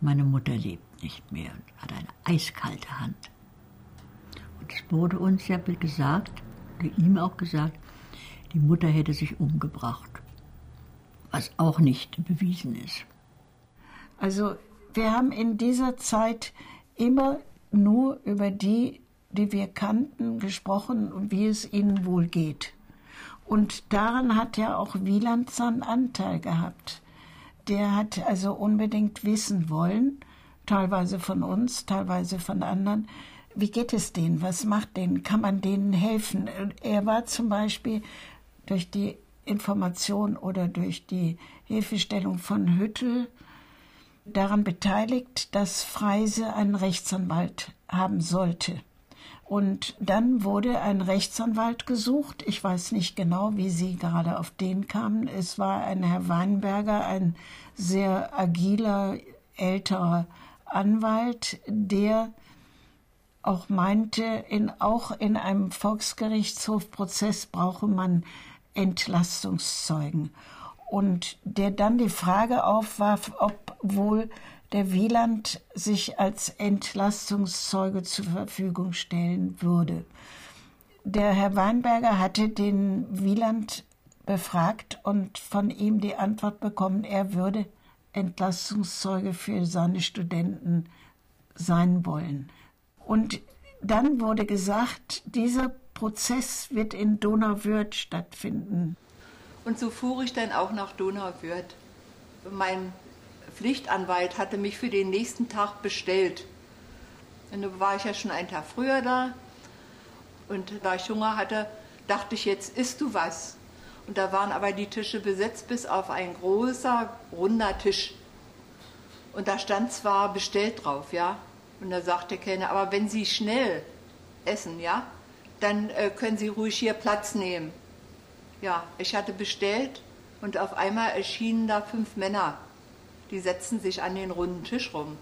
meine Mutter lebt nicht mehr und hat eine eiskalte Hand. Und es wurde uns ja gesagt, oder ihm auch gesagt, die Mutter hätte sich umgebracht, was auch nicht bewiesen ist. Also wir haben in dieser Zeit immer nur über die, die wir kannten, gesprochen wie es ihnen wohl geht. Und daran hat ja auch Wieland seinen Anteil gehabt. Der hat also unbedingt wissen wollen, teilweise von uns, teilweise von anderen, wie geht es denen, was macht denen, kann man denen helfen. Er war zum Beispiel durch die Information oder durch die Hilfestellung von Hüttel daran beteiligt, dass Freise einen Rechtsanwalt haben sollte. Und dann wurde ein Rechtsanwalt gesucht. Ich weiß nicht genau, wie Sie gerade auf den kamen. Es war ein Herr Weinberger, ein sehr agiler, älterer Anwalt, der auch meinte, in, auch in einem Volksgerichtshofprozess brauche man Entlastungszeugen. Und der dann die Frage aufwarf, ob wohl der Wieland sich als Entlastungszeuge zur Verfügung stellen würde. Der Herr Weinberger hatte den Wieland befragt und von ihm die Antwort bekommen, er würde Entlastungszeuge für seine Studenten sein wollen. Und dann wurde gesagt, dieser Prozess wird in Donauwörth stattfinden. Und so fuhr ich dann auch nach Donauwörth. Mein Pflichtanwalt hatte mich für den nächsten Tag bestellt. Und da war ich ja schon einen Tag früher da. Und da ich Hunger hatte, dachte ich, jetzt isst du was. Und da waren aber die Tische besetzt bis auf ein großer, runder Tisch. Und da stand zwar bestellt drauf, ja. Und da sagte der Kellner, aber wenn Sie schnell essen, ja, dann äh, können Sie ruhig hier Platz nehmen. Ja, ich hatte bestellt und auf einmal erschienen da fünf Männer die setzten sich an den runden Tisch rum.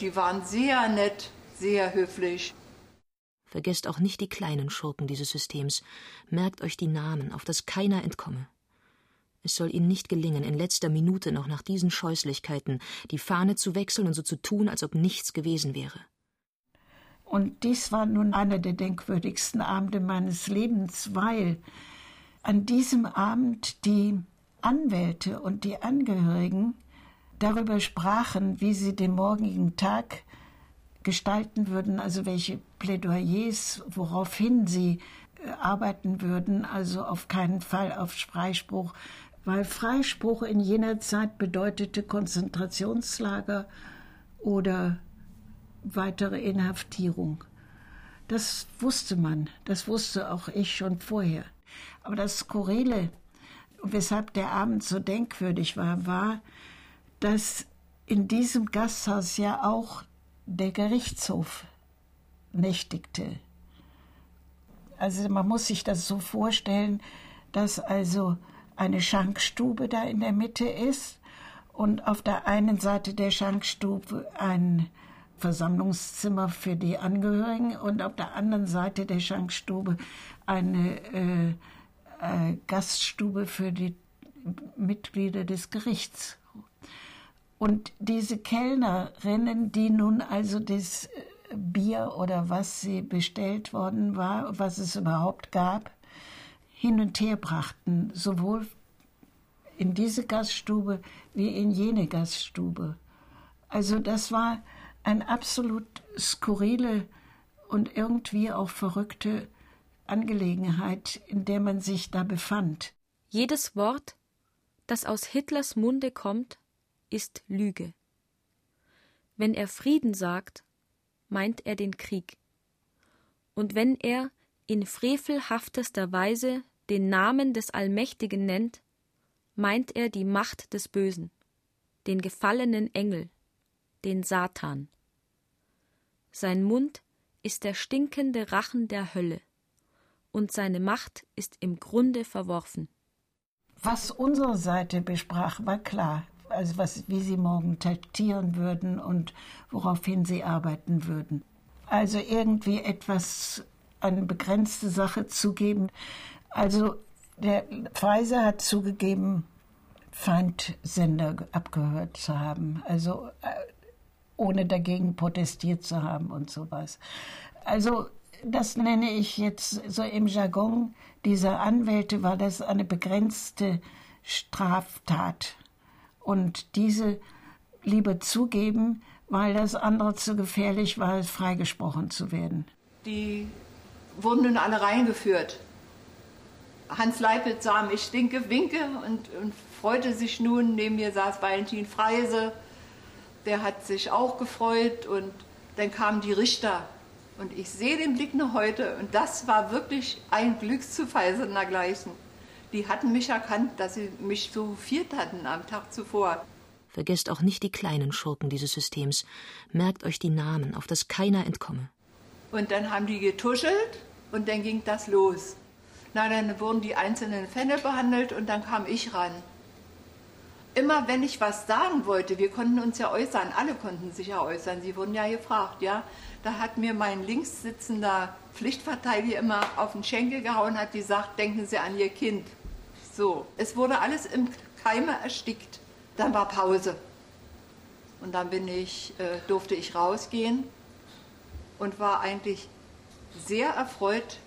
Die waren sehr nett, sehr höflich. Vergesst auch nicht die kleinen Schurken dieses Systems. Merkt euch die Namen, auf dass keiner entkomme. Es soll ihnen nicht gelingen, in letzter Minute noch nach diesen Scheußlichkeiten die Fahne zu wechseln und so zu tun, als ob nichts gewesen wäre. Und dies war nun einer der denkwürdigsten Abende meines Lebens, weil an diesem Abend die Anwälte und die Angehörigen darüber sprachen, wie sie den morgigen Tag gestalten würden, also welche Plädoyers, woraufhin sie äh, arbeiten würden, also auf keinen Fall auf Freispruch, weil Freispruch in jener Zeit bedeutete Konzentrationslager oder weitere Inhaftierung. Das wusste man, das wusste auch ich schon vorher. Aber das Skurrile, weshalb der Abend so denkwürdig war, war, dass in diesem Gasthaus ja auch der Gerichtshof nächtigte. Also man muss sich das so vorstellen, dass also eine Schankstube da in der Mitte ist und auf der einen Seite der Schankstube ein Versammlungszimmer für die Angehörigen und auf der anderen Seite der Schankstube eine äh, äh, Gaststube für die Mitglieder des Gerichts. Und diese Kellnerinnen, die nun also das äh, Bier oder was sie bestellt worden war, was es überhaupt gab, hin und her brachten, sowohl in diese Gaststube wie in jene Gaststube. Also das war eine absolut skurrile und irgendwie auch verrückte Angelegenheit, in der man sich da befand. Jedes Wort, das aus Hitlers Munde kommt, ist Lüge. Wenn er Frieden sagt, meint er den Krieg. Und wenn er in frevelhaftester Weise den Namen des Allmächtigen nennt, meint er die Macht des Bösen, den gefallenen Engel, den Satan. Sein Mund ist der stinkende Rachen der Hölle, und seine Macht ist im Grunde verworfen. Was unsere Seite besprach, war klar. Also was, wie sie morgen taktieren würden und woraufhin sie arbeiten würden. Also irgendwie etwas, eine begrenzte Sache zugeben. Also der Pfizer hat zugegeben, Feindsender abgehört zu haben. Also äh, ohne dagegen protestiert zu haben und sowas. Also das nenne ich jetzt so im Jargon dieser Anwälte, war das eine begrenzte Straftat. Und diese lieber zugeben, weil das andere zu gefährlich war, freigesprochen zu werden. Die wurden nun alle reingeführt. Hans Leipitz sah mich stinke, winke und, und freute sich nun. Neben mir saß Valentin Freise, der hat sich auch gefreut und dann kamen die Richter und ich sehe den Blick noch heute und das war wirklich ein Glückszufall sondergleichen. Die hatten mich erkannt, dass sie mich so viert hatten am Tag zuvor. Vergesst auch nicht die kleinen Schurken dieses Systems. Merkt euch die Namen, auf dass keiner entkomme. Und dann haben die getuschelt und dann ging das los. Na, dann wurden die einzelnen Fälle behandelt und dann kam ich ran immer wenn ich was sagen wollte, wir konnten uns ja äußern, alle konnten sich ja äußern, sie wurden ja gefragt, ja, da hat mir mein links sitzender Pflichtverteidiger immer auf den Schenkel gehauen, hat gesagt, denken Sie an Ihr Kind. So, es wurde alles im Keime erstickt. Dann war Pause. Und dann bin ich, äh, durfte ich rausgehen und war eigentlich sehr erfreut,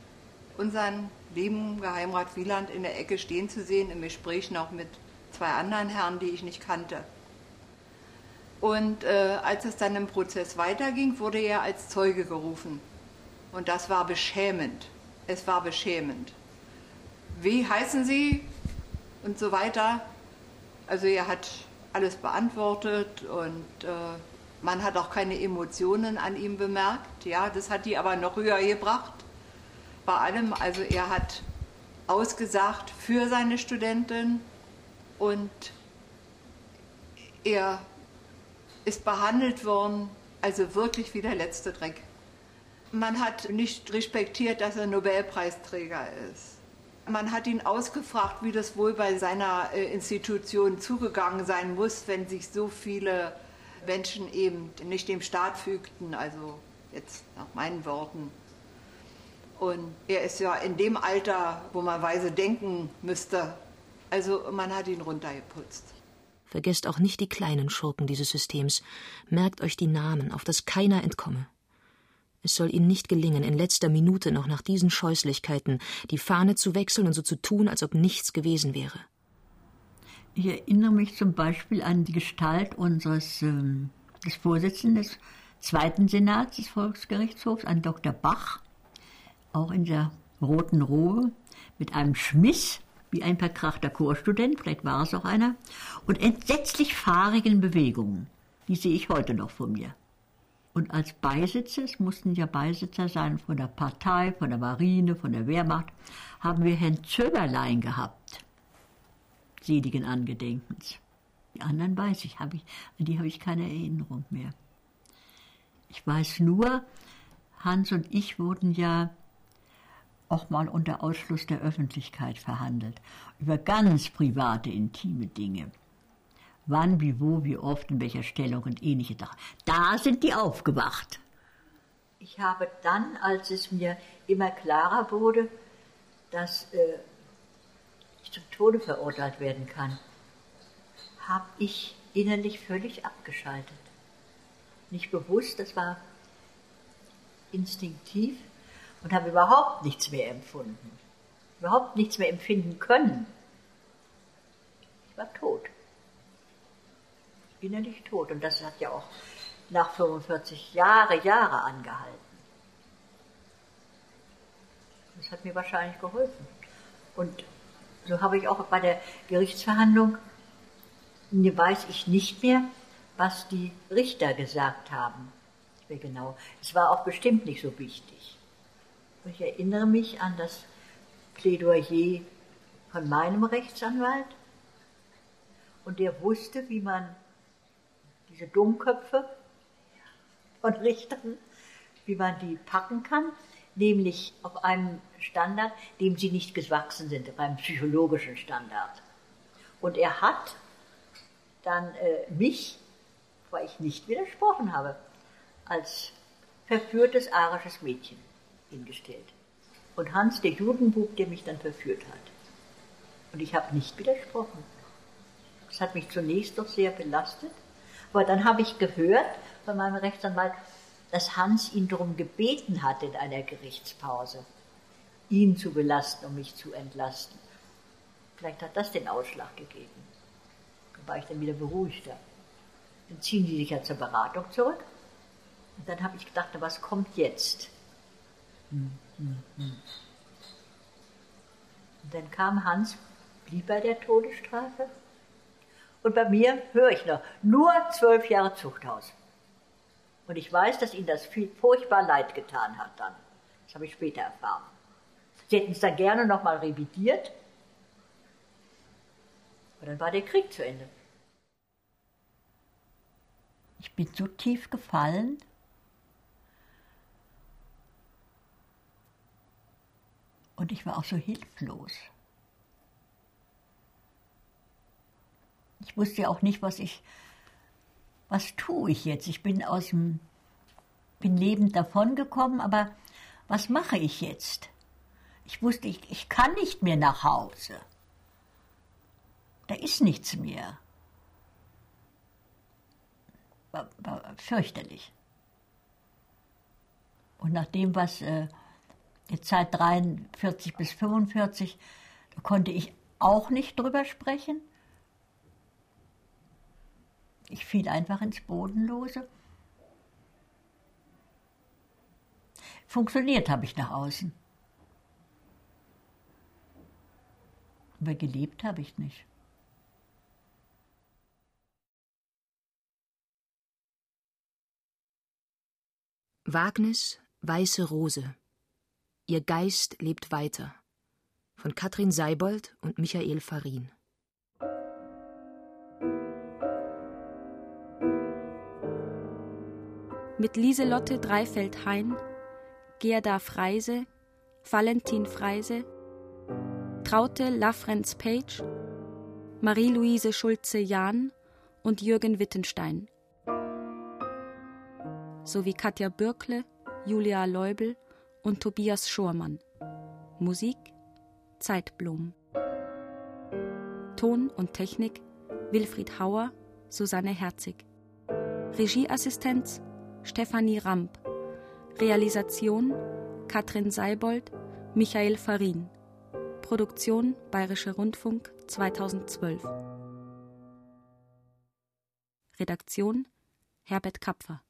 unseren lieben Geheimrat Wieland in der Ecke stehen zu sehen, im Gespräch noch mit zwei anderen Herren, die ich nicht kannte. Und äh, als es dann im Prozess weiterging, wurde er als Zeuge gerufen. Und das war beschämend. Es war beschämend. Wie heißen Sie? Und so weiter. Also er hat alles beantwortet und äh, man hat auch keine Emotionen an ihm bemerkt. Ja, das hat die aber noch höher gebracht. Bei allem, also er hat ausgesagt für seine Studentin, und er ist behandelt worden, also wirklich wie der letzte Dreck. Man hat nicht respektiert, dass er Nobelpreisträger ist. Man hat ihn ausgefragt, wie das wohl bei seiner äh, Institution zugegangen sein muss, wenn sich so viele Menschen eben nicht dem Staat fügten, also jetzt nach meinen Worten. Und er ist ja in dem Alter, wo man weise denken müsste, also man hat ihn runtergeputzt. Vergesst auch nicht die kleinen Schurken dieses Systems. Merkt euch die Namen, auf dass keiner entkomme. Es soll ihnen nicht gelingen, in letzter Minute noch nach diesen Scheußlichkeiten die Fahne zu wechseln und so zu tun, als ob nichts gewesen wäre. Ich erinnere mich zum Beispiel an die Gestalt unseres ähm, des Vorsitzenden des zweiten Senats des Volksgerichtshofs, an Dr. Bach, auch in der roten Robe, mit einem Schmiss wie ein verkrachter Chorstudent, vielleicht war es auch einer, und entsetzlich fahrigen Bewegungen. Die sehe ich heute noch vor mir. Und als Beisitzer, es mussten ja Beisitzer sein von der Partei, von der Marine, von der Wehrmacht, haben wir Herrn Zöberlein gehabt, seligen Angedenkens. Die anderen weiß ich, ich an die habe ich keine Erinnerung mehr. Ich weiß nur, Hans und ich wurden ja auch mal unter Ausschluss der Öffentlichkeit verhandelt, über ganz private, intime Dinge. Wann, wie, wo, wie oft, in welcher Stellung und ähnliche Sachen. Da sind die aufgewacht. Ich habe dann, als es mir immer klarer wurde, dass äh, ich zum Tode verurteilt werden kann, habe ich innerlich völlig abgeschaltet. Nicht bewusst, das war instinktiv und habe überhaupt nichts mehr empfunden, überhaupt nichts mehr empfinden können. Ich war tot, innerlich tot. Und das hat ja auch nach 45 Jahre, Jahre angehalten. Das hat mir wahrscheinlich geholfen. Und so habe ich auch bei der Gerichtsverhandlung, weiß ich nicht mehr, was die Richter gesagt haben. genau. Es war auch bestimmt nicht so wichtig. Ich erinnere mich an das Plädoyer von meinem Rechtsanwalt und der wusste, wie man diese Dummköpfe von Richtern, wie man die packen kann, nämlich auf einem Standard, dem sie nicht gewachsen sind, auf einem psychologischen Standard. Und er hat dann äh, mich, weil ich nicht widersprochen habe, als verführtes arisches Mädchen hingestellt. Und Hans, der Judenbub, der mich dann verführt hat. Und ich habe nicht widersprochen. Das hat mich zunächst doch sehr belastet. Aber dann habe ich gehört von meinem Rechtsanwalt, dass Hans ihn darum gebeten hat in einer Gerichtspause, ihn zu belasten, um mich zu entlasten. Vielleicht hat das den Ausschlag gegeben. Da war ich dann wieder beruhigter. Dann ziehen die sich ja zur Beratung zurück. Und dann habe ich gedacht, was kommt jetzt? Hm, hm, hm. Und dann kam Hans, blieb bei der Todesstrafe und bei mir höre ich noch, nur zwölf Jahre Zuchthaus. Und ich weiß, dass ihnen das viel furchtbar leid getan hat dann. Das habe ich später erfahren. Sie hätten es dann gerne nochmal revidiert. Aber dann war der Krieg zu Ende. Ich bin so tief gefallen. Und ich war auch so hilflos. Ich wusste auch nicht, was ich, was tue ich jetzt? Ich bin aus dem, bin lebend davongekommen, aber was mache ich jetzt? Ich wusste, ich, ich kann nicht mehr nach Hause. Da ist nichts mehr. War, war fürchterlich. Und nach dem, was äh, die Zeit 43 bis 45, da konnte ich auch nicht drüber sprechen. Ich fiel einfach ins Bodenlose. Funktioniert habe ich nach außen. Aber gelebt habe ich nicht. Wagnis Weiße Rose. Ihr Geist lebt weiter. Von Katrin Seibold und Michael Farin. Mit Lieselotte Dreifeld-Hein, Gerda Freise, Valentin Freise, Traute Lafrenz Page, Marie-Louise Schulze-Jahn und Jürgen Wittenstein. Sowie Katja Bürkle, Julia Leubel und Tobias Schormann. Musik Zeitblom. Ton und Technik Wilfried Hauer, Susanne Herzig. Regieassistenz Stefanie Ramp. Realisation Katrin Seibold, Michael Farin. Produktion Bayerischer Rundfunk 2012. Redaktion Herbert Kapfer